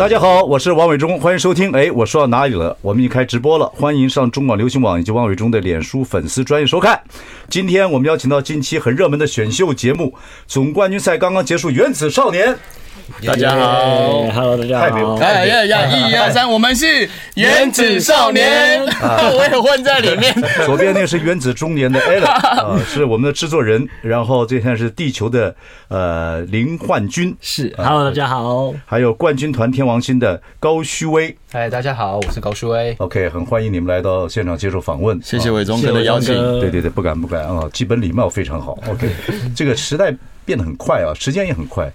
大家好，我是王伟忠，欢迎收听。哎，我说到哪里了？我们已经开直播了，欢迎上中广流行网以及王伟忠的脸书粉丝专业收看。今天我们邀请到近期很热门的选秀节目总冠军赛刚刚结束，《原子少年》。大家好，Hello，大家好，哎呀呀，一二三，我们是 原子少年，我也混在里面。左边那个是原子中年的 Allen 啊，是我们的制作人。然后这现在是地球的呃林焕君，是，Hello，大家好。还有冠军团天王星的高旭威，嗨，大家好，我是高旭威。OK，很欢迎你们来到现场接受访问，谢谢伟忠哥的邀请。对对对，不敢不敢啊，基本礼貌非常好。OK，这个时代。变得很快啊，时间也很快。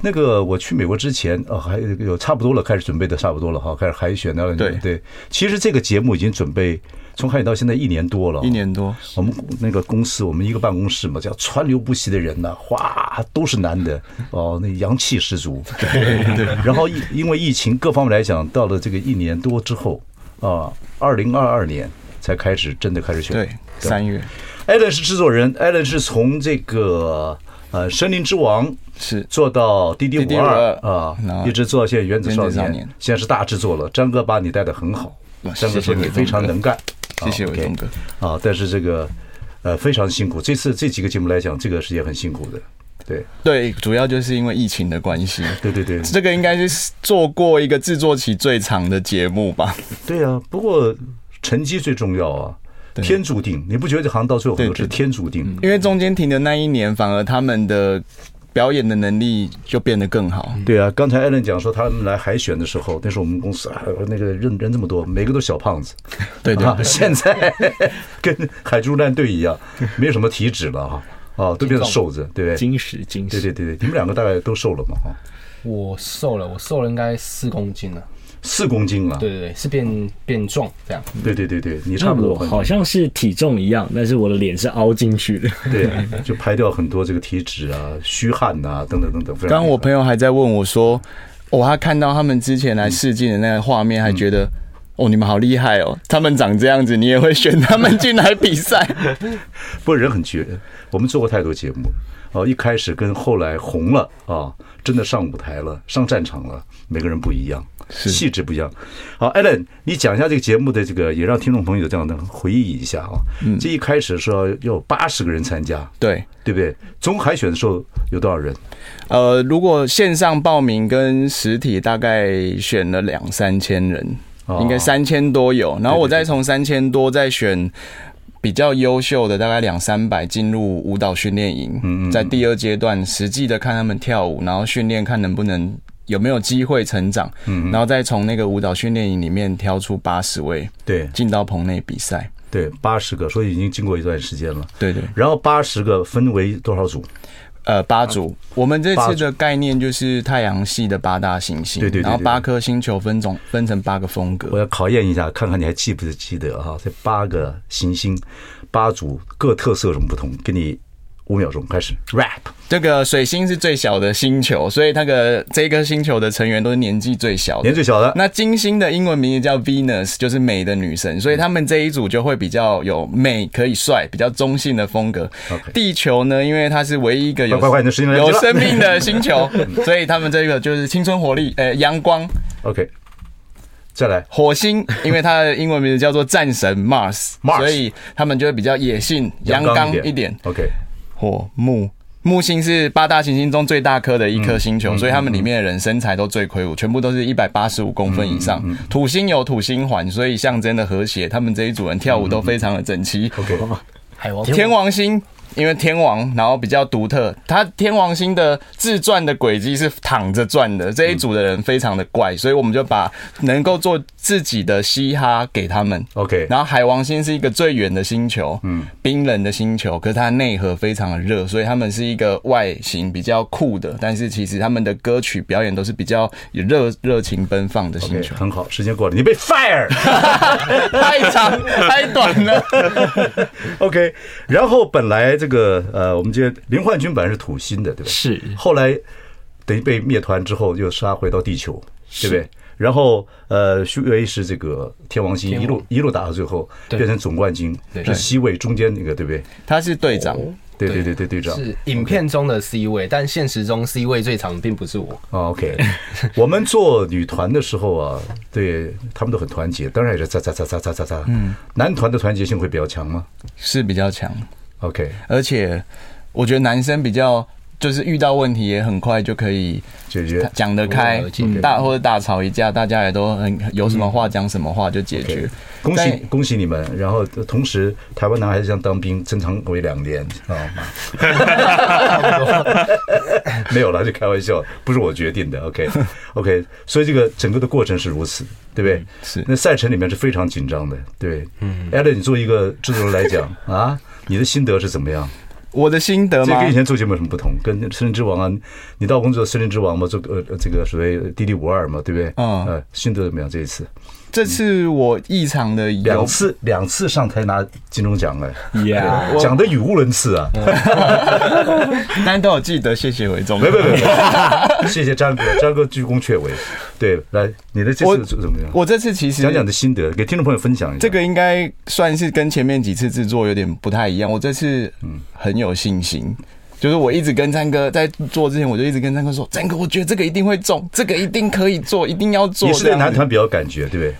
那个我去美国之前，哦，还有差不多了，开始准备的差不多了哈，开始海选了。对对，其实这个节目已经准备从海选到现在一年多了，一年多。我们那个公司，我们一个办公室嘛，叫川流不息的人呐，哇，都是男的 哦，那阳气十足。对对。然后因因为疫情各方面来讲，到了这个一年多之后啊，二零二二年才开始真的开始选。对，三月。Allen 是制作人，Allen 是从这个。呃，森林之王是做到滴滴五二啊，一直做到现在原子少年，现在是大制作了。张哥把你带的很好，张哥说你非常能干，谢谢伟东哥啊。但是这个呃非常辛苦，这次这几个节目来讲，这个是也很辛苦的。对对，主要就是因为疫情的关系。对对对，这个应该是做过一个制作期最长的节目吧？对啊，不过成绩最重要啊。天注定，你不觉得这行到最后很多是天注定？因为中间停的那一年，反而他们的表演的能力就变得更好。对啊，刚才艾伦讲说他们来海选的时候，那时候我们公司啊，那个人人这么多，每个都小胖子。对对，现在 跟海猪战队一样，没有什么体脂了哈，啊，都变成瘦子，对不对？精实精实。对对对对，你们两个大概都瘦了嘛？哈，我瘦了，我瘦了应该四公斤了。四公斤了，对对对，是变变壮这样。对对对对，你差不多，好像是体重一样，但是我的脸是凹进去的。对，就拍掉很多这个体脂啊、虚汗啊等等等等。刚刚我朋友还在问我说，哦，他看到他们之前来试镜的那个画面，还觉得，哦，你们好厉害哦，他们长这样子，你也会选他们进来比赛？不过人很绝，我们做过太多节目，哦，一开始跟后来红了啊，真的上舞台了，上战场了，每个人不一样。气质不一样。好，Allen，你讲一下这个节目的这个，也让听众朋友这样的回忆一下啊。嗯，这一开始说要八十个人参加，对对不对？总海选的时候有多少人？呃，如果线上报名跟实体大概选了两三千人，应该三千多有。然后我再从三千多再选比较优秀的，大概两三百进入舞蹈训练营。在第二阶段实际的看他们跳舞，然后训练看能不能。有没有机会成长？嗯，然后再从那个舞蹈训练营里面挑出八十位，对，进到棚内比赛。对，八十个，所以已经经过一段时间了。对对。然后八十个分为多少组？呃，八组。我们这次的概念就是太阳系的八大行星。对对。然后八颗星球分种分成八个风格。我要考验一下，看看你还记不记得哈？这八个行星，八组各特色有什么不同？给你。五秒钟开始 rap。这个水星是最小的星球，所以那个这颗星球的成员都是年纪最小的。年纪最小的。那金星的英文名字叫 Venus，就是美的女神，所以他们这一组就会比较有美，可以帅，比较中性的风格。地球呢，因为它是唯一一个有有生命的星球，所以他们这个就是青春活力，呃，阳光。OK，再来。火星，因为它的英文名字叫做战神 Mars，所以他们就会比较野性、阳刚一点。OK。火木木星是八大行星中最大颗的一颗星球，所以他们里面的人身材都最魁梧，全部都是一百八十五公分以上。土星有土星环，所以象征的和谐，他们这一组人跳舞都非常的整齐。OK，天王星。因为天王，然后比较独特，他天王星的自转的轨迹是躺着转的，这一组的人非常的怪，所以我们就把能够做自己的嘻哈给他们，OK。然后海王星是一个最远的星球，嗯，冰冷的星球，可是它内核非常的热，所以他们是一个外形比较酷的，但是其实他们的歌曲表演都是比较有热热情奔放的星球。Okay, 很好，时间过了，你被 fire，太长太短了。OK，然后本来这个呃，我们今天林焕君本来是土星的，对吧？是。后来等于被灭团之后，又杀回到地球，对不对？然后，呃，徐威是这个天王星，一路一路打到最后，变成总冠军，是 C 位中间那个，对不对？他是队长，对对对对队长。是影片中的 C 位，但现实中 C 位最长并不是我。OK，我们做女团的时候啊，对他们都很团结，当然也是咋咋咋咋咋咋咋。嗯，男团的团结性会比较强吗？是比较强。OK，而且我觉得男生比较。就是遇到问题也很快就可以解决，讲得开，大或者大吵一架，大家也都很有什么话讲什么话就解决。恭喜恭喜你们！然后同时，台湾男孩子像当兵，正常为两年，知道吗？没有了，就开玩笑，不是我决定的。OK OK，所以这个整个的过程是如此，对不对？是。那赛程里面是非常紧张的，对。嗯。Allen，你作为一个制作人来讲啊，你的心得是怎么样？我的心得吗？这跟以前做节目有什么不同？跟《森林之王》啊，你到工作《森林之王》嘛，做呃这个所谓滴滴五二嘛，对不对？嗯。呃，心得怎么样？这一次？这次我异常的两次两次上台拿金钟奖了，讲的语无伦次啊！大家都有记得，谢谢伟忠。没没没，谢谢张哥，张哥居功阙伟。对，来，你的这次怎么样？我这次其实讲讲的心得，给听众朋友分享一下。这个应该算是跟前面几次制作有点不太一样。我这次嗯很有信心，就是我一直跟詹哥在做之前，我就一直跟詹哥说：“詹哥，我觉得这个一定会中，这个一定可以做，一定要做。”你是对男团比较感觉，对不对？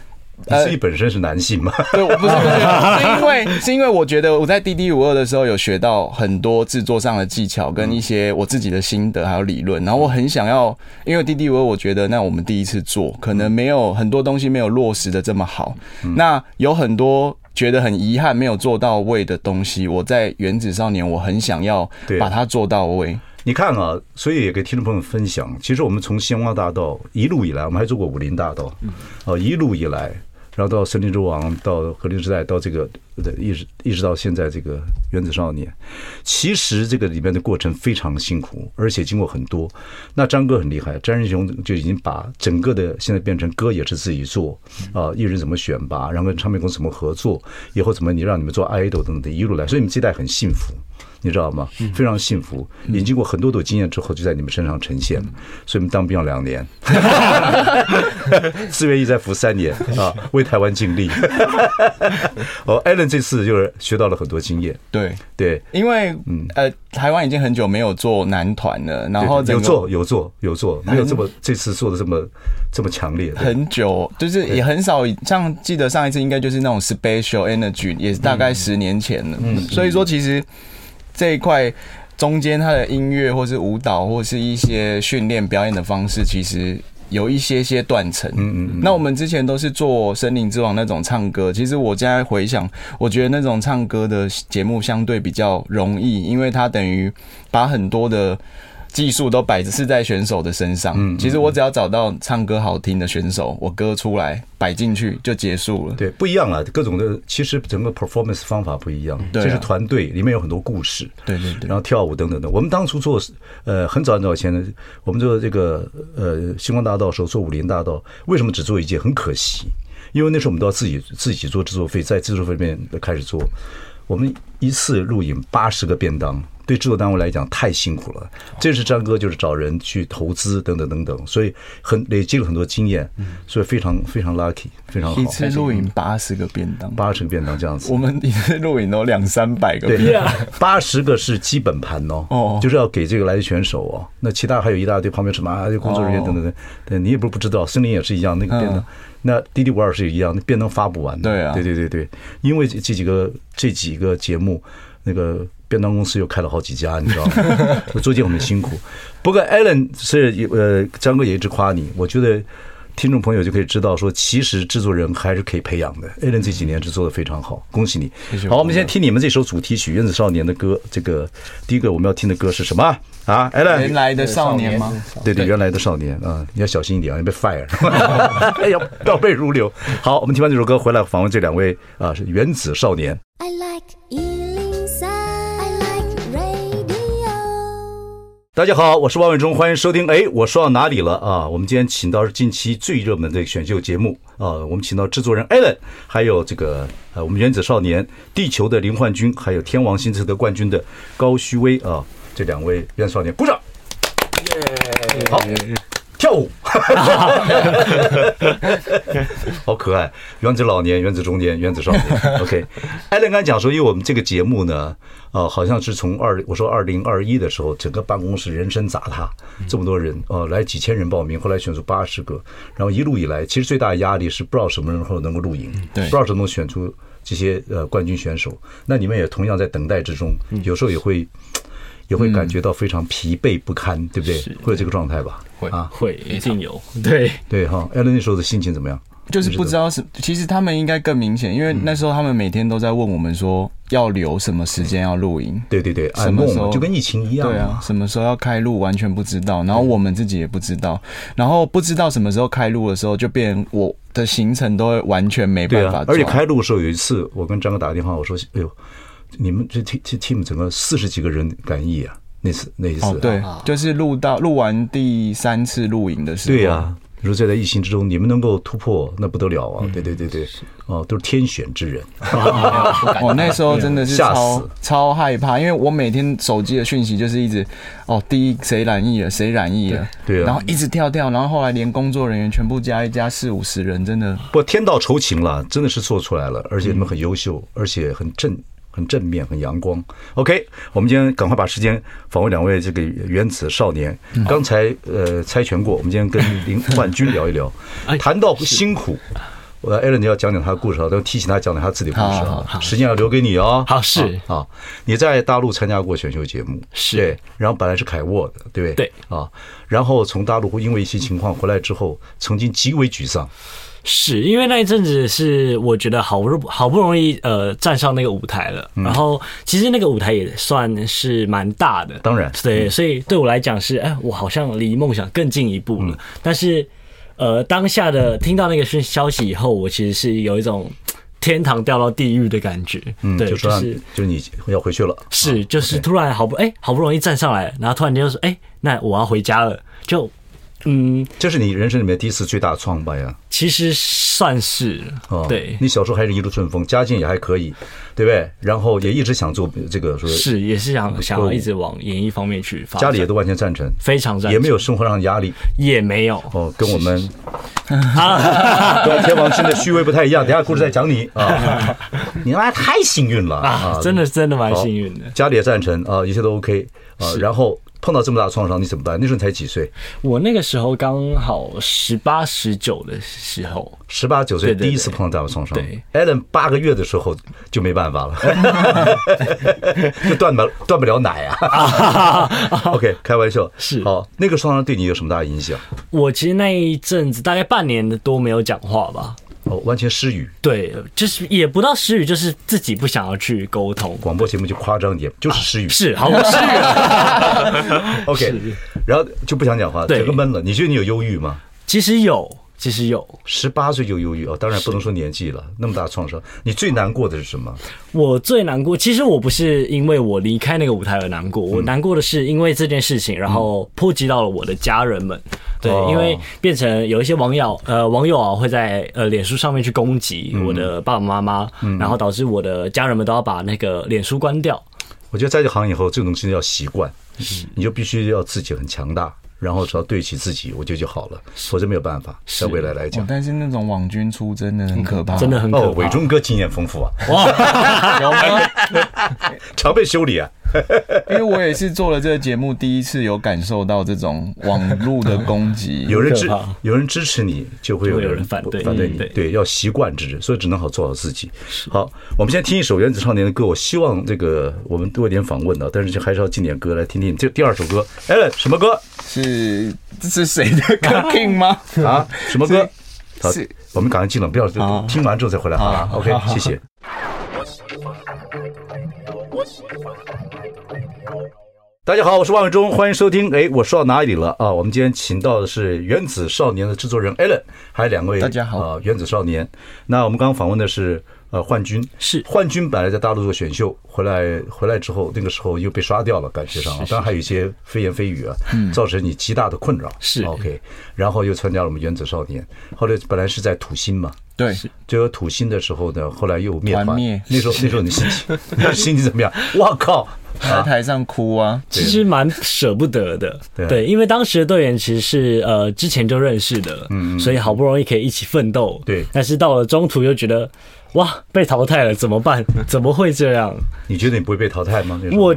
你自己本身是男性吗？对，我不是不是，是因为是因为我觉得我在滴滴五二的时候有学到很多制作上的技巧跟一些我自己的心得还有理论，然后我很想要，因为滴滴五二我觉得那我们第一次做，可能没有很多东西没有落实的这么好，那有很多觉得很遗憾没有做到位的东西，我在原子少年我很想要把它做到位。你看啊，所以也给听众朋友分享，其实我们从星光大道一路以来，我们还做过武林大道，哦，一路以来。然后到森林之王，到和平时代，到这个一直一直到现在这个原子少年，其实这个里面的过程非常辛苦，而且经过很多。那张哥很厉害，詹仁雄就已经把整个的现在变成歌也是自己做啊，艺人怎么选拔，然后跟唱片公司怎么合作，以后怎么你让你们做 idol 等等一路来，所以你们这代很幸福。你知道吗？非常幸福，也经过很多的经验之后，就在你们身上呈现了。所以，我们当兵要两年，四月一再服三年啊，为台湾尽力。哦，Allen 这次就是学到了很多经验。对对，因为嗯呃，台湾已经很久没有做男团了，然后有做有做有做，没有这么这次做的这么这么强烈。很久，就是也很少，像记得上一次应该就是那种 Special Energy，也是大概十年前了。嗯，所以说其实。这一块中间，他的音乐或是舞蹈或是一些训练表演的方式，其实有一些些断层。嗯嗯。那我们之前都是做《森林之王》那种唱歌，其实我现在回想，我觉得那种唱歌的节目相对比较容易，因为它等于把很多的。技术都摆是在选手的身上。嗯，其实我只要找到唱歌好听的选手，我歌出来摆进去就结束了。对，不一样啊，各种的其实整个 performance 方法不一样。对，这是团队里面有很多故事。对对对。然后跳舞等等的，我们当初做呃很早很早以前的，我们做这个呃星光大道的时候做武林大道，为什么只做一届？很可惜，因为那时候我们都要自己自己做制作费，在制作费里面开始做，我们一次录影八十个便当。对制作单位来讲太辛苦了，这是张哥就是找人去投资等等等等，所以很累积了很多经验，所以非常非常 lucky，非常好。一次录影八十个便当，八十个便当这样子。我们一次录影都两三百个便当，八十个是基本盘哦，哦，就是要给这个来的选手哦。那其他还有一大堆旁边什么啊，工作人员等等等，对，你也不是不知道，森林也是一样那个便当，那滴滴五二是一样，那便当发不完的。对啊，对对对对，因为这几个这几个节目那个。便当公司又开了好几家，你知道吗？做这很辛苦。不过 Allen 是呃，张哥也一直夸你，我觉得听众朋友就可以知道说，其实制作人还是可以培养的。Allen 这几年是做的非常好，恭喜你！好，我们先听你们这首主题曲《原子少年》的歌。这个第一个我们要听的歌是什么啊？Allen，原来的少年吗？对对，原来的少年啊，你要小心一点啊，要被 fire，要倒背如流。好，我们听完这首歌回来访问这两位啊，是原子少年。I like 大家好，我是王伟忠，欢迎收听。哎，我说到哪里了啊？我们今天请到是近期最热门的选秀节目啊，我们请到制作人 Allen，还有这个呃，我们原子少年、地球的林焕君，还有天王星测得冠军的高旭威啊，这两位原子少年，鼓掌！耶，好。跳舞，好可爱！原子老年、原子中年、原子少年。OK，Allen 刚才讲说，因为我们这个节目呢，呃，好像是从二我说二零二一的时候，整个办公室人声杂沓，这么多人，呃，来几千人报名，后来选出八十个，然后一路以来，其实最大的压力是不知道什么时候能够录影，对，不知道什么时候选出这些呃冠军选手。那你们也同样在等待之中，有时候也会。也会感觉到非常疲惫不堪，嗯、对不对？会有这个状态吧？会啊，会一定有。对对哈，Allen 那时候的心情怎么样？就是不知道是，其实他们应该更明显，因为那时候他们每天都在问我们说要留什么时间要录影。对对对，什么时候就跟疫情一样。对啊，什么时候要开录完全不知道，然后我们自己也不知道，然后不知道什么时候开录的时候，就变我的行程都会完全没办法。而且开录的时候有一次，我跟张哥打个电话，我说：“哎呦，你们这 team team 整个四十几个人感疫啊。”那次那一次，对，就是录到录完第三次录影的时候，对呀。你说这在疫情之中，你们能够突破，那不得了啊！对对对对，哦，都是天选之人。我 那时候真的是超超害怕，因为我每天手机的讯息就是一直哦，第一谁染疫了，谁染疫了，对啊，然后一直跳跳，然后后来连工作人员全部加一加四五十人，真的。不，天道酬勤了，真的是做出来了，而且你们很优秀，而且很正。很正面，很阳光。OK，我们今天赶快把时间访问两位这个原子少年。刚才呃猜拳过，我们今天跟林焕军聊一聊。谈到辛苦，我 Allen 你要讲讲他的故事啊，都提醒他讲讲他自己的故事啊。时间要留给你哦。好，是啊，你在大陆参加过选秀节目，是。然后本来是凯沃的，对不对？对啊，然后从大陆因为一些情况回来之后，曾经极为沮丧。是因为那一阵子是我觉得好不好不容易呃站上那个舞台了，然后其实那个舞台也算是蛮大的，当然对，所以对我来讲是哎，我好像离梦想更进一步了。但是呃当下的听到那个讯消息以后，我其实是有一种天堂掉到地狱的感觉，嗯，对，就是就是你要回去了，是就是突然好不哎好不容易站上来，然后突然间就说哎那我要回家了，就。嗯，这是你人生里面第一次最大的创败呀。其实算是哦，对。你小时候还是一路顺风，家境也还可以，对不对？然后也一直想做这个，说是也是想想要一直往演艺方面去发展。家里也都完全赞成，非常赞成，也没有生活上的压力，也没有哦。跟我们 跟天王星的虚位不太一样，等下故事再讲你啊。你妈太幸运了啊！真的真的蛮幸运的，家里也赞成啊，一切都 OK 啊，然后。碰到这么大的创伤，你怎么办？那时候你才几岁？我那个时候刚好十八、十九的时候，十八九岁第一次碰到这样的创伤。对，Allen 八个月的时候就没办法了，就断不断不了奶啊。OK，开玩笑是。好，那个创伤对你有什么大的影响？我其实那一阵子大概半年都没有讲话吧。哦，完全失语。对，就是也不到失语，就是自己不想要去沟通。广播节目就夸张点，就是失语。是，好，失语。OK，然后就不想讲话，整个闷了。你觉得你有忧郁吗？其实有。其实有十八岁就忧郁哦，当然不能说年纪了，那么大创伤，你最难过的是什么？我最难过，其实我不是因为我离开那个舞台而难过，我难过的是因为这件事情，然后波及到了我的家人们。对，因为变成有一些网友呃网友啊会在呃脸书上面去攻击我的爸爸妈妈，然后导致我的家人们都要把那个脸书关掉。我觉得在这行以后，这种东西要习惯，你就必须要自己很强大。然后只要对得起自己，我觉得就好了，否则没有办法。在未来来讲，但是那种网军出真的很可怕，真的很可怕。哦，伟忠哥经验丰富啊，哇，常被修理啊。因为我也是做了这个节目，第一次有感受到这种网络的攻击。有人支有人支持你，就会有人反对反对你。对，要习惯之，所以只能好做好自己。好，我们先听一首原子少年的歌。我希望这个我们多一点访问的，但是就还是要进点歌来听听。这第二首歌，Allen 什么歌？是这是谁的歌？King 吗？啊，什么歌？好，我们赶快进了，不要听完之后再回来。好，OK，谢谢。大家好，我是万伟忠，欢迎收听。哎，我说到哪里了啊？我们今天请到的是《原子少年》的制作人 Allen，还有两位。大家好啊，《原子少年》。那我们刚刚访问的是呃幻君，是幻君本来在大陆做选秀，回来回来之后，那个时候又被刷掉了，感觉上，当然还有一些非言非语啊，造成你极大的困扰。是 OK，然后又参加了我们《原子少年》，后来本来是在土星嘛。对，就有土星的时候呢，后来又灭团。灭那时候，那时候你心情，那心情怎么样？我靠，在台上哭啊！其实蛮舍不得的，对，因为当时的队员其实是呃之前就认识的，嗯，所以好不容易可以一起奋斗，对。但是到了中途又觉得，哇，被淘汰了，怎么办？怎么会这样？你觉得你不会被淘汰吗？我。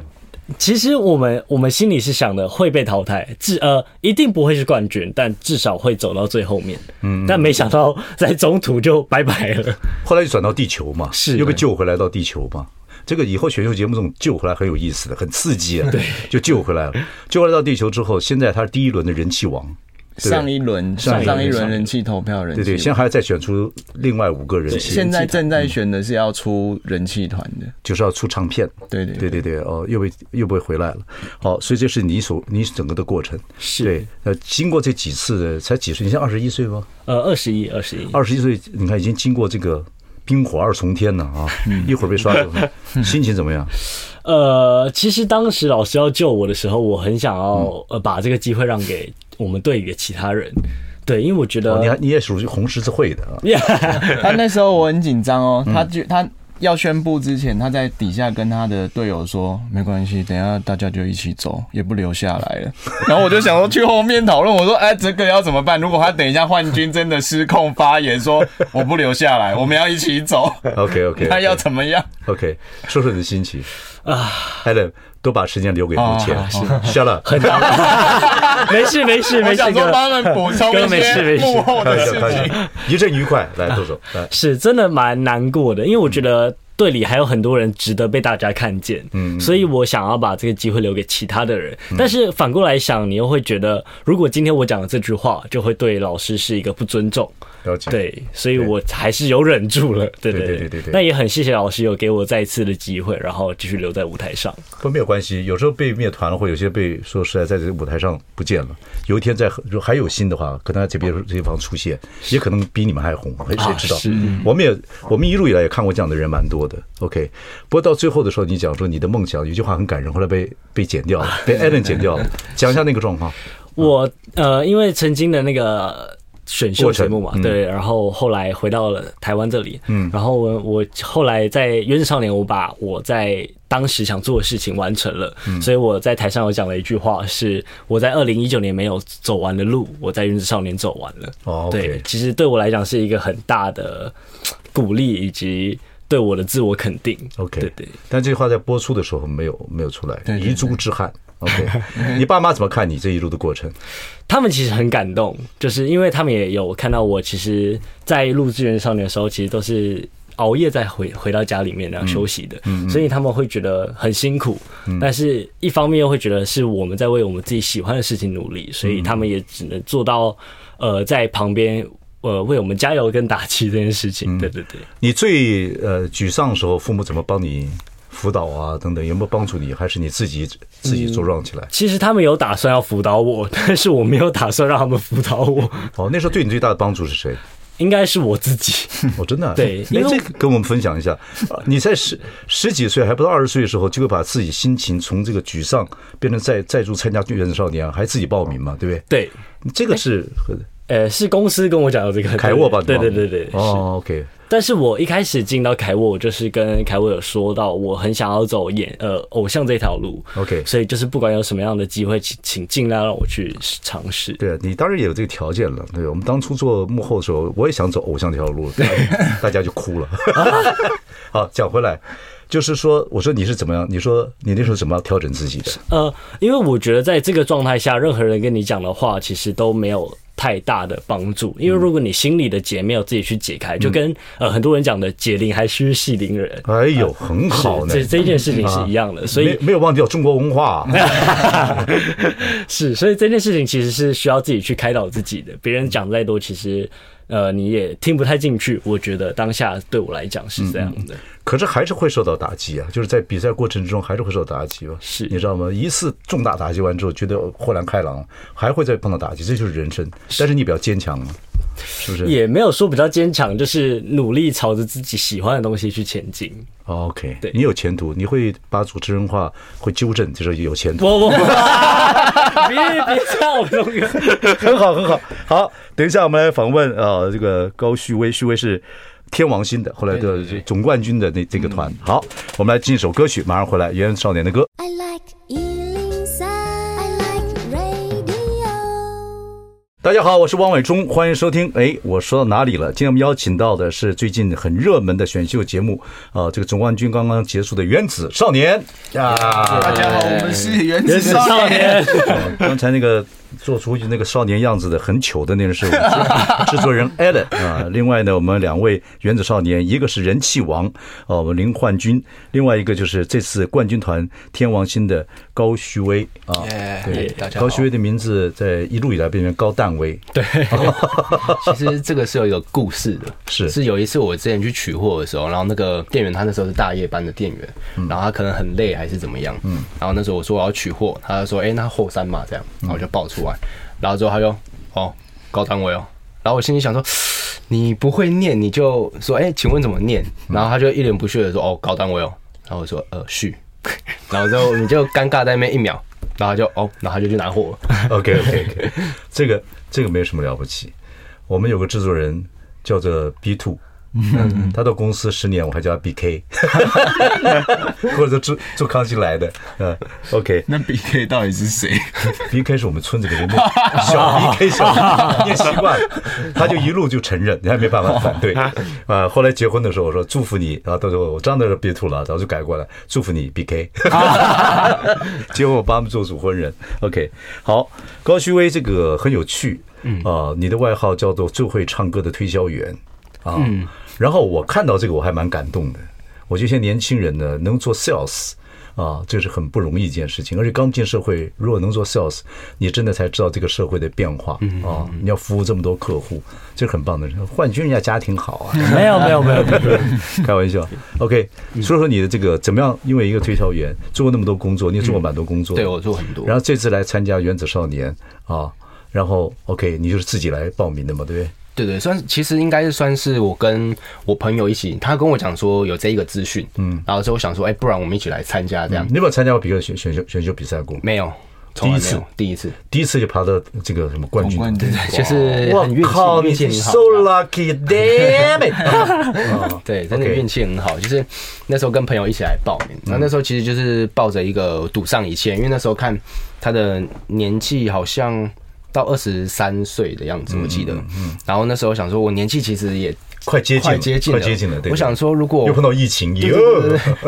其实我们我们心里是想的会被淘汰，至呃一定不会是冠军，但至少会走到最后面。嗯，但没想到在中途就拜拜了。后来就转到地球嘛，是又被救回来到地球嘛。这个以后选秀节目这种救回来很有意思的，很刺激啊。对，就救回来了，救回来到地球之后，现在他是第一轮的人气王。上一轮上上一轮人气投票人气，对对，现在还要再选出另外五个人气。现在正在选的是要出人气团的，就是要出唱片。对对对对对哦，又被又被回来了。好，所以这是你所你整个的过程。是对，呃，经过这几次的，才几岁？你现在二十一岁吗？呃，二十一，二十一，二十一岁。你看，已经经过这个冰火二重天了啊！一会儿被刷走，心情怎么样？呃，其实当时老师要救我的时候，我很想要呃把这个机会让给。我们队里的其他人，对，因为我觉得你还你也属于红十字会的啊。他那时候我很紧张哦，他就他要宣布之前，他在底下跟他的队友说：“没关系，等下大家就一起走，也不留下来了。”然后我就想说去后面讨论，我说：“哎，这个要怎么办？如果他等一下幻军真的失控发言说 我不留下来，我们要一起走，OK OK，他要怎么样？OK，说说你的心情 啊，Allen 都把时间留给目前，谢了，很难。没事没事没事，想说帮他们补充一些幕后的事情，一阵愉快，来豆豆，来，是真的蛮难过的，因为我觉得队里还有很多人值得被大家看见，嗯，所以我想要把这个机会留给其他的人，但是反过来想，你又会觉得，如果今天我讲的这句话，就会对老师是一个不尊重。了解，对，所以我还是有忍住了，对对对对对对。那也很谢谢老师有给我再一次的机会，然后继续留在舞台上。不，没有关系，有时候被灭团了，或有些被说实在在这个舞台上不见了，有一天在如果还有新的话，可能在别这地方出现，也可能比你们还红，谁知道？是，我们也我们一路以来也看过这样的人蛮多的。OK，不过到最后的时候，你讲说你的梦想，有句话很感人，后来被被剪掉了，被 Allen 剪掉了，讲一下那个状况。我呃，因为曾经的那个。选秀节目嘛，对，然后后来回到了台湾这里，嗯，然后我我后来在《原子少年》，我把我在当时想做的事情完成了，嗯。所以我在台上有讲了一句话，是我在二零一九年没有走完的路，我在《原子少年》走完了。哦，对，其实对我来讲是一个很大的鼓励以及对我的自我肯定。OK，对对，但这句话在播出的时候没有没有出来，遗珠之憾。OK，你爸妈怎么看你这一路的过程？他们其实很感动，就是因为他们也有看到我，其实，在录《志愿少年》的时候，其实都是熬夜再回回到家里面然后休息的，所以他们会觉得很辛苦。但是一方面又会觉得是我们在为我们自己喜欢的事情努力，所以他们也只能做到呃在旁边呃为我们加油跟打气这件事情。对对对，你最呃沮丧的时候，父母怎么帮你？辅导啊，等等，有没有帮助你？还是你自己自己茁壮起来？其实他们有打算要辅导我，但是我没有打算让他们辅导我。哦，那时候对你最大的帮助是谁？应该是我自己。哦，真的？对，因为这个跟我们分享一下。你在十十几岁还不到二十岁的时候，就会把自己心情从这个沮丧变成再再度参加《原子少年》，还自己报名嘛，对不对？对，这个是呃，是公司跟我讲的这个凯沃吧？对对对对。哦，OK。但是我一开始进到凯沃，我就是跟凯沃有说到，我很想要走演呃偶像这条路。OK，所以就是不管有什么样的机会，请请尽量让我去尝试。对啊，你当然也有这个条件了。对，我们当初做幕后的时候，我也想走偶像这条路，大家就哭了。好，讲回来。就是说，我说你是怎么样？你说你那时候怎么样调整自己的？呃，因为我觉得在这个状态下，任何人跟你讲的话，其实都没有太大的帮助。因为如果你心里的结没有自己去解开，就跟呃很多人讲的“解铃还须系铃人”。哎呦，很好呢。这这件事情是一样的，所以没有忘掉中国文化。是，所以这件事情其实是需要自己去开导自己的。别人讲再多，其实。呃，你也听不太进去。我觉得当下对我来讲是这样的，可是还是会受到打击啊！就是在比赛过程之中，还是会受到打击吧？是，你知道吗？一次重大打击完之后，觉得豁然开朗，还会再碰到打击，这就是人生。但是你比较坚强啊，是不是？也没有说比较坚强，就是努力朝着自己喜欢的东西去前进。OK，对，你有前途，你会把主持人话会纠正，就是有前途。不不不，别别笑，东哥，很好很好。好，等一下我们来访问啊，这个高旭威，旭威是天王星的，后来的总冠军的那这个团。好，我们来进一首歌曲，马上回来，原子少年的歌。I like 大家好，我是汪伟忠，欢迎收听。哎，我说到哪里了？今天我们邀请到的是最近很热门的选秀节目啊，这个总冠军刚刚结束的《原子少年》呀。大家好，我们是原子。少年刚才那个。做出那个少年样子的很糗的那个是 制作人 Allen 啊，另外呢，我们两位原子少年，一个是人气王哦，我们林焕君，另外一个就是这次冠军团天王星的高旭威啊，对，高旭威的名字在一路以来变成高旦威，对，其实这个是有一个故事的，是。是有一次我之前去取货的时候，然后那个店员他那时候是大夜班的店员，然后他可能很累还是怎么样，嗯，然后那时候我说我要取货，他就说哎，那后三嘛这样，然后我就报出。然后之后他就哦高单位哦，然后我心里想说你不会念你就说哎，请问怎么念？然后他就一脸不屑的说哦高单位哦，然后我说呃旭，然后之后你就尴尬在那边一秒，然后就哦，然后就去拿货。OK OK OK，这个这个没有什么了不起，我们有个制作人叫做 B Two。嗯，他到公司十年，我还叫他 B K，或者做做康熙来的，嗯，OK。那 B K 到底是谁？B K 是我们村子里面的小 B K 小，念习惯了，他就一路就承认，你还没办法反对啊。后来结婚的时候，我说祝福你，然后到时候我真的 B Two 了，早就改过来，祝福你 B K。结果我帮他们做主婚人，OK。好，高旭威这个很有趣，嗯啊，你的外号叫做最会唱歌的推销员啊。然后我看到这个我还蛮感动的，我觉得现在年轻人呢能做 sales 啊，这是很不容易一件事情。而且刚进社会，如果能做 sales，你真的才知道这个社会的变化啊。你要服务这么多客户，这是很棒的。冠军人家家庭好啊，没有没有没有，开玩笑。OK，说说你的这个怎么样？因为一个推销员做过那么多工作，你也做过蛮多工作，对我做很多。然后这次来参加原子少年啊，然后 OK，你就是自己来报名的嘛，对不对？对对，算其实应该是算是我跟我朋友一起，他跟我讲说有这一个资讯，嗯，然后之后我想说，哎，不然我们一起来参加这样。你有没有参加过比个选选秀选秀比赛过？没有，第一次，第一次，第一次就爬到这个什么冠军，对对，就是很运气，运气很好。So lucky，damn it！对，真的运气很好，就是那时候跟朋友一起来报名，然后那时候其实就是抱着一个赌上一切，因为那时候看他的年纪好像。到二十三岁的样子，我记得。嗯，然后那时候想说，我年纪其实也快接近，接近，快接近了。我想说，如果又碰到疫情，对，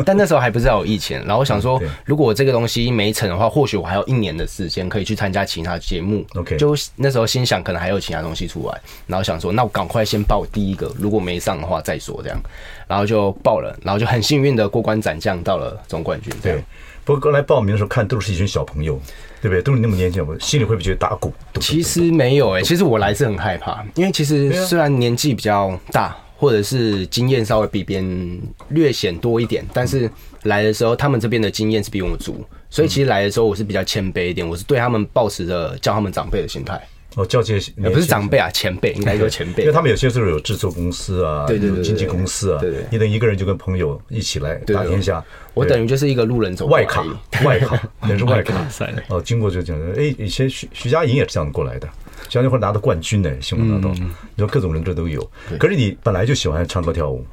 但那时候还不知道有疫情。然后我想说，如果我这个东西没成的话，或许我还有一年的时间可以去参加其他节目。OK，就那时候心想，可能还有其他东西出来。然后想说，那我赶快先报第一个，如果没上的话再说这样。然后就报了，然后就很幸运的过关斩将到了总冠军。对，不过刚来报名的时候看都是一群小朋友。对不对？都是那么年轻，我心里会不会觉得打鼓？其实没有诶、其实我来是很害怕，因为其实虽然年纪比较大，或者是经验稍微比别人略显多一点，但是来的时候他们这边的经验是比我们足，所以其实来的时候我是比较谦卑一点，我是对他们抱持着叫他们长辈的心态。哦，叫这些也不是长辈啊，前辈应该说前辈，因为他们有些时候有制作公司啊，对对对，经纪公司啊，对对，你等一个人就跟朋友一起来打天下，我等于就是一个路人走 外卡，外卡，等于是外卡。赛哦。经过就讲，哎，以前徐徐佳莹也是这样过来的，像那会拿到冠军呢，新闻拿到，你说各种人这都有。可是你本来就喜欢唱歌跳舞。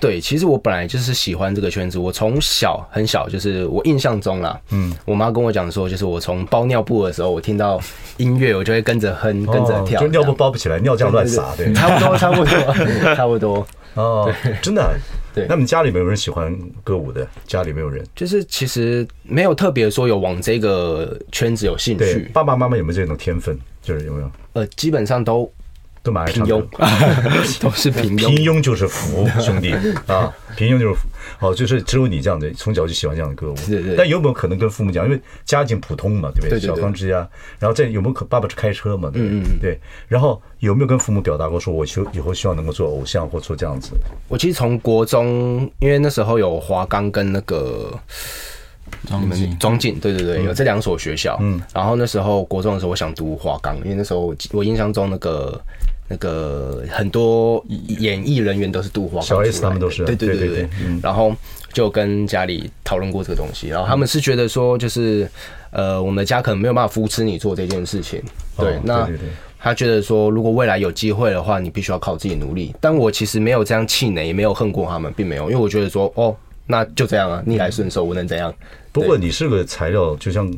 对，其实我本来就是喜欢这个圈子。我从小很小，就是我印象中啦，嗯，我妈跟我讲说，就是我从包尿布的时候，我听到音乐，我就会跟着哼，跟着跳。就尿布包不起来，尿这样乱撒，对，差不多，差不多，差不多。哦，真的。对，那么家里没有人喜欢歌舞的，家里没有人，就是其实没有特别说有往这个圈子有兴趣。爸爸妈妈有没有这种天分？就是有没有？呃，基本上都。都蛮爱唱歌，都是平庸，平庸就是福，兄弟 啊，平庸就是福。好，就是只有你这样的，从小就喜欢这样的歌舞。对对。但有没有可能跟父母讲，因为家境普通嘛，对不对？小康之家。然后再有没有可爸爸是开车嘛？对不对？对。然后有没有跟父母表达过，说我希以后希望能够做偶像或做这样子？我其实从国中，因为那时候有华冈跟那个庄敬，庄敬，对对对，有这两所学校。嗯。然后那时候国中的时候，我想读华冈，因为那时候我印象中那个。那个很多演艺人员都是杜华，小 S 他们都是，对对对对。然后就跟家里讨论过这个东西，然后他们是觉得说，就是呃，我们的家可能没有办法扶持你做这件事情。对，那他觉得说，如果未来有机会的话，你必须要靠自己努力。但我其实没有这样气馁，也没有恨过他们，并没有，因为我觉得说，哦，那就这样啊，逆来顺受，我能怎样？不过你是个材料，就像。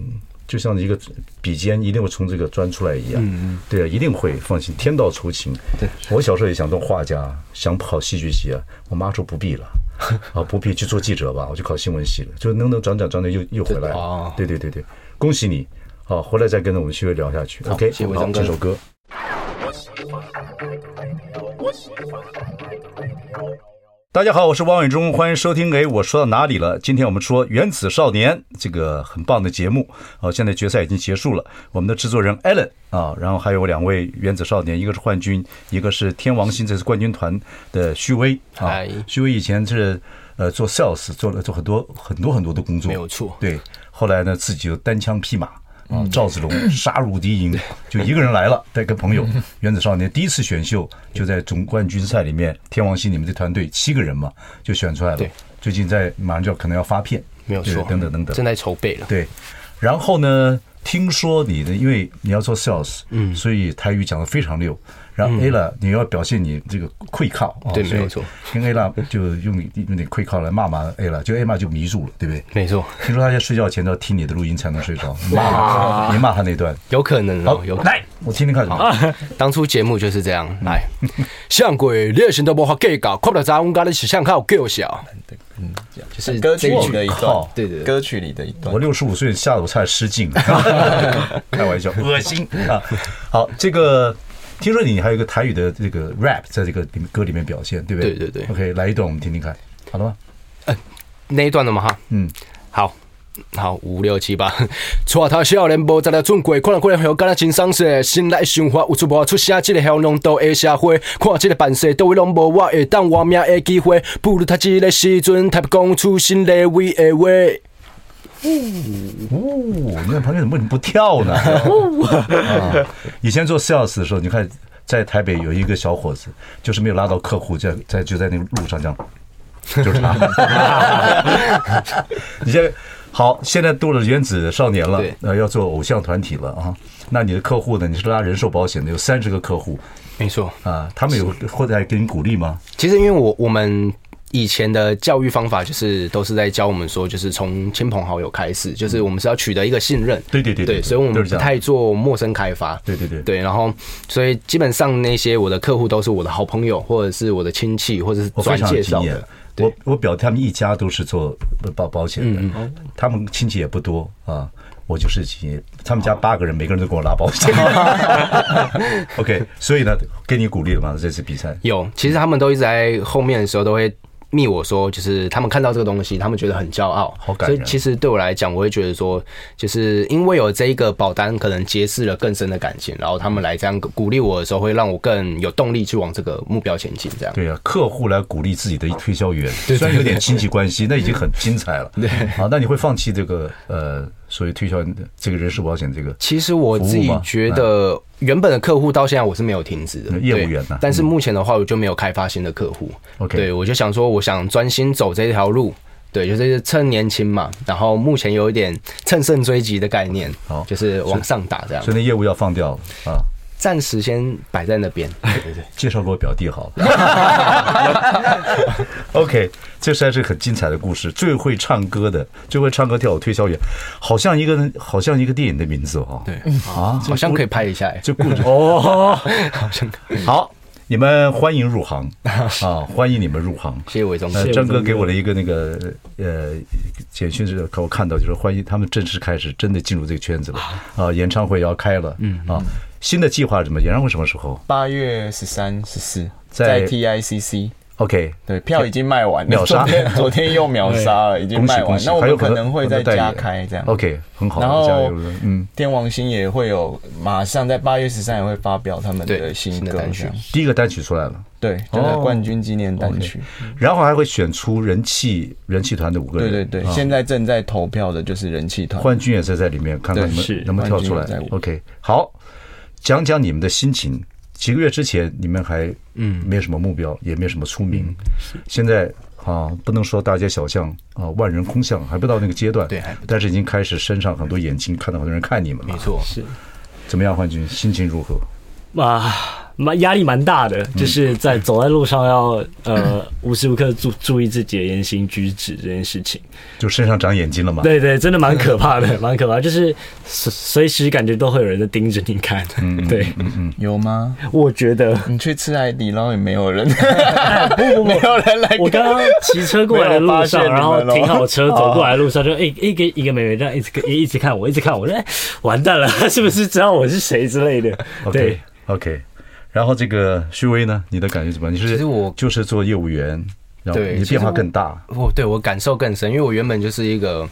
就像一个笔尖一定会从这个钻出来一样，嗯，对啊，一定会放心。天道酬勤，对，我小时候也想当画家，想考戏剧系啊，我妈说不必了，啊，不必去做记者吧，我就考新闻系了，就能能转转转转又又回来。了，对对对对，恭喜你，好，回来再跟着我们继续聊下去，OK，好，这首歌。大家好，我是王伟忠，欢迎收听。哎，我说到哪里了？今天我们说《原子少年》这个很棒的节目。好，现在决赛已经结束了。我们的制作人 Allen 啊，然后还有两位原子少年，一个是冠军，一个是天王星，这是冠军团的徐威啊。徐威以前是呃做 sales，做了做很多很多很多的工作，没有错。对，后来呢自己就单枪匹马。啊，赵子龙 杀入敌营，就一个人来了，带个朋友。原子少年第一次选秀就在总冠军赛里面，天王星你们这团队七个人嘛，就选出来了。对，最近在马上就要可能要发片，没有错，等等等等，正在筹备了。对，然后呢，听说你的，因为你要做 sales，嗯，所以台语讲的非常溜。然后 Ella，你要表现你这个愧靠，对，没有错。跟 Ella 就用用点愧靠来骂骂 Ella，就 Ella 就迷住了，对不对？没错。听说他在睡觉前都要听你的录音才能睡着。骂，你骂他那段，有可能哦。有来，我听听看。好，当初节目就是这样。来，像鬼，你心都无法计较，看不到咱我们家是像靠狗小。嗯，就是歌曲里的一段，对对，歌曲里的一段。我六十五岁下午差点失禁了，开玩笑，恶心啊！好，这个。听说你还有一个台语的这个 rap 在这个里面歌里面表现，对不对？对对对。OK，来一段我们听听看，好了吗？嗯，那一段的吗？哈，嗯，好，好，五六七八。错他少年无在了尊贵，可能可能会有感觉真伤心。心内想法有出无出声，这个向阳都会社会，看这个办事都会拢无我会当活命的机会，不如他这个时阵，他讲出心里为的话。呜呜，你看旁边怎么不跳呢？啊，以前做 sales 的时候，你看在台北有一个小伙子，就是没有拉到客户，在在就在那个路上这样，就是他。你现在好，现在多了原子少年了，呃，要做偶像团体了啊。那你的客户呢？你是拉人寿保险的，有三十个客户，没错啊。他们有会在给你鼓励吗？其实因为我我们。以前的教育方法就是都是在教我们说，就是从亲朋好友开始，就是我们是要取得一个信任。对对对对，所以我们不太做陌生开发。对对对对，然后所以基本上那些我的客户都是我的好朋友，或者是我的亲戚，或者是转介绍的。我我表弟他们一家都是做保保险的，他们亲戚也不多啊。我就是他们家八个人，每个人都给我拉保险。OK，所以呢，给你鼓励了吗？这次比赛有，其实他们都一直在后面的时候都会。密我说，就是他们看到这个东西，他们觉得很骄傲。好感。所以其实对我来讲，我会觉得说，就是因为有这一个保单，可能结识了更深的感情，然后他们来这样鼓励我的时候，会让我更有动力去往这个目标前进。这样。对啊，客户来鼓励自己的推销员，虽然有点亲戚关系，那已经很精彩了。对。好，那你会放弃这个呃？所以推销这个人寿保险这个，其实我自己觉得原本的客户到现在我是没有停止的业务员呐。但是目前的话，我就没有开发新的客户。OK，对我就想说，我想专心走这条路。对，就是趁年轻嘛，然后目前有一点乘胜追击的概念，好，就是往上打这样。所以那业务要放掉啊。暂时先摆在那边。对对对，介绍给我表弟好了。OK，这实在是很精彩的故事。最会唱歌的，最会唱歌跳舞推销员，好像一个好像一个电影的名字哦。对啊，好像可以拍一下。这故事 哦，好像可以。好。你们欢迎入行啊！欢迎你们入行。谢谢伟忠哥。张哥给我的一个那个呃简讯是，可我看到就是欢迎他们正式开始，真的进入这个圈子了啊！演唱会要开了，嗯啊，新的计划是什么？演唱会什么时候？八月十三、十四在 TICC。OK，对，票已经卖完了，秒杀，昨天 又秒杀了，已经卖完。那我们可能会再加开这样。OK，很好。然后，嗯，天王星也会有，马上在八月十三也会发表他们的新歌单曲。第一个单曲出来了，对，就是冠军纪念单曲。然后还会选出人气人气团的五个人。对对对，现在正在投票的就是人气团，冠军也是在里面，看看你们能不能跳出来。OK，好，讲讲你们的心情。几个月之前，你们还嗯没有什么目标，也没有什么出名。现在啊，不能说大街小巷啊，万人空巷，还不到那个阶段。对，但是已经开始身上很多眼睛看到很多人看你们了。没错，是。怎么样，冠军？心情如何？啊。蛮压力蛮大的，就是在走在路上要呃 无时无刻注注意自己的言行举止这件事情，就身上长眼睛了嘛？对对，真的蛮可怕的，蛮可怕，就是随随时感觉都会有人在盯着你看。嗯，对，嗯嗯，有吗？我觉得你去吃海底捞也没有人，不 不不，没有人来。我刚刚骑车过来的路上，然后停好车走过来的路上，就一一个一个美眉这样一直一直看我，一直看我，哎，完蛋了，是不是知道我是谁之类的？对，OK。然后这个徐威呢？你的感觉怎么样？你是其实我就是做业务员，然后你变化更大。我对我感受更深，因为我原本就是一个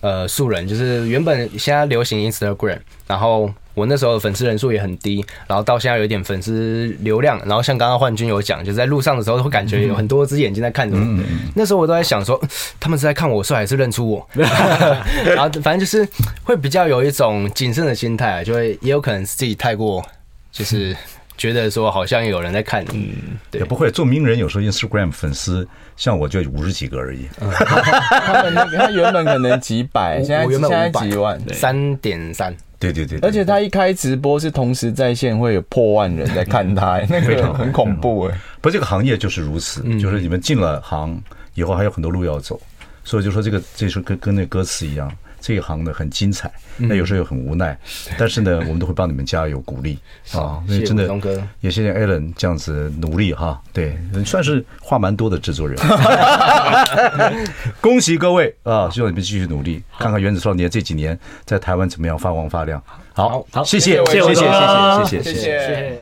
呃素人，就是原本现在流行 Instagram，然后我那时候的粉丝人数也很低，然后到现在有一点粉丝流量，然后像刚刚幻君有讲，就是在路上的时候会感觉有很多只眼睛在看着我。嗯、那时候我都在想说，他们是在看我帅还是认出我？然后反正就是会比较有一种谨慎的心态，就会也有可能是自己太过就是。觉得说好像有人在看你，嗯，对，也不会做名人。有时候 Instagram 粉丝像我就五十几个而已。他们那个他原本可能几百，现在现在几万，三点三。对对对，而且他一开直播是同时在线，会有破万人在看他，那个很恐怖哎。不，这个行业就是如此，就是你们进了行以后还有很多路要走，所以就说这个这是跟跟那歌词一样。这一行呢很精彩，那有时候又很无奈，但是呢，我们都会帮你们加油鼓励啊！所以真的也谢谢 Allen 这样子努力哈，对，算是话蛮多的制作人。恭喜各位啊！希望你们继续努力，看看原子少年这几年在台湾怎么样发光发亮。好，好，谢谢，谢谢，谢谢，谢谢，谢谢。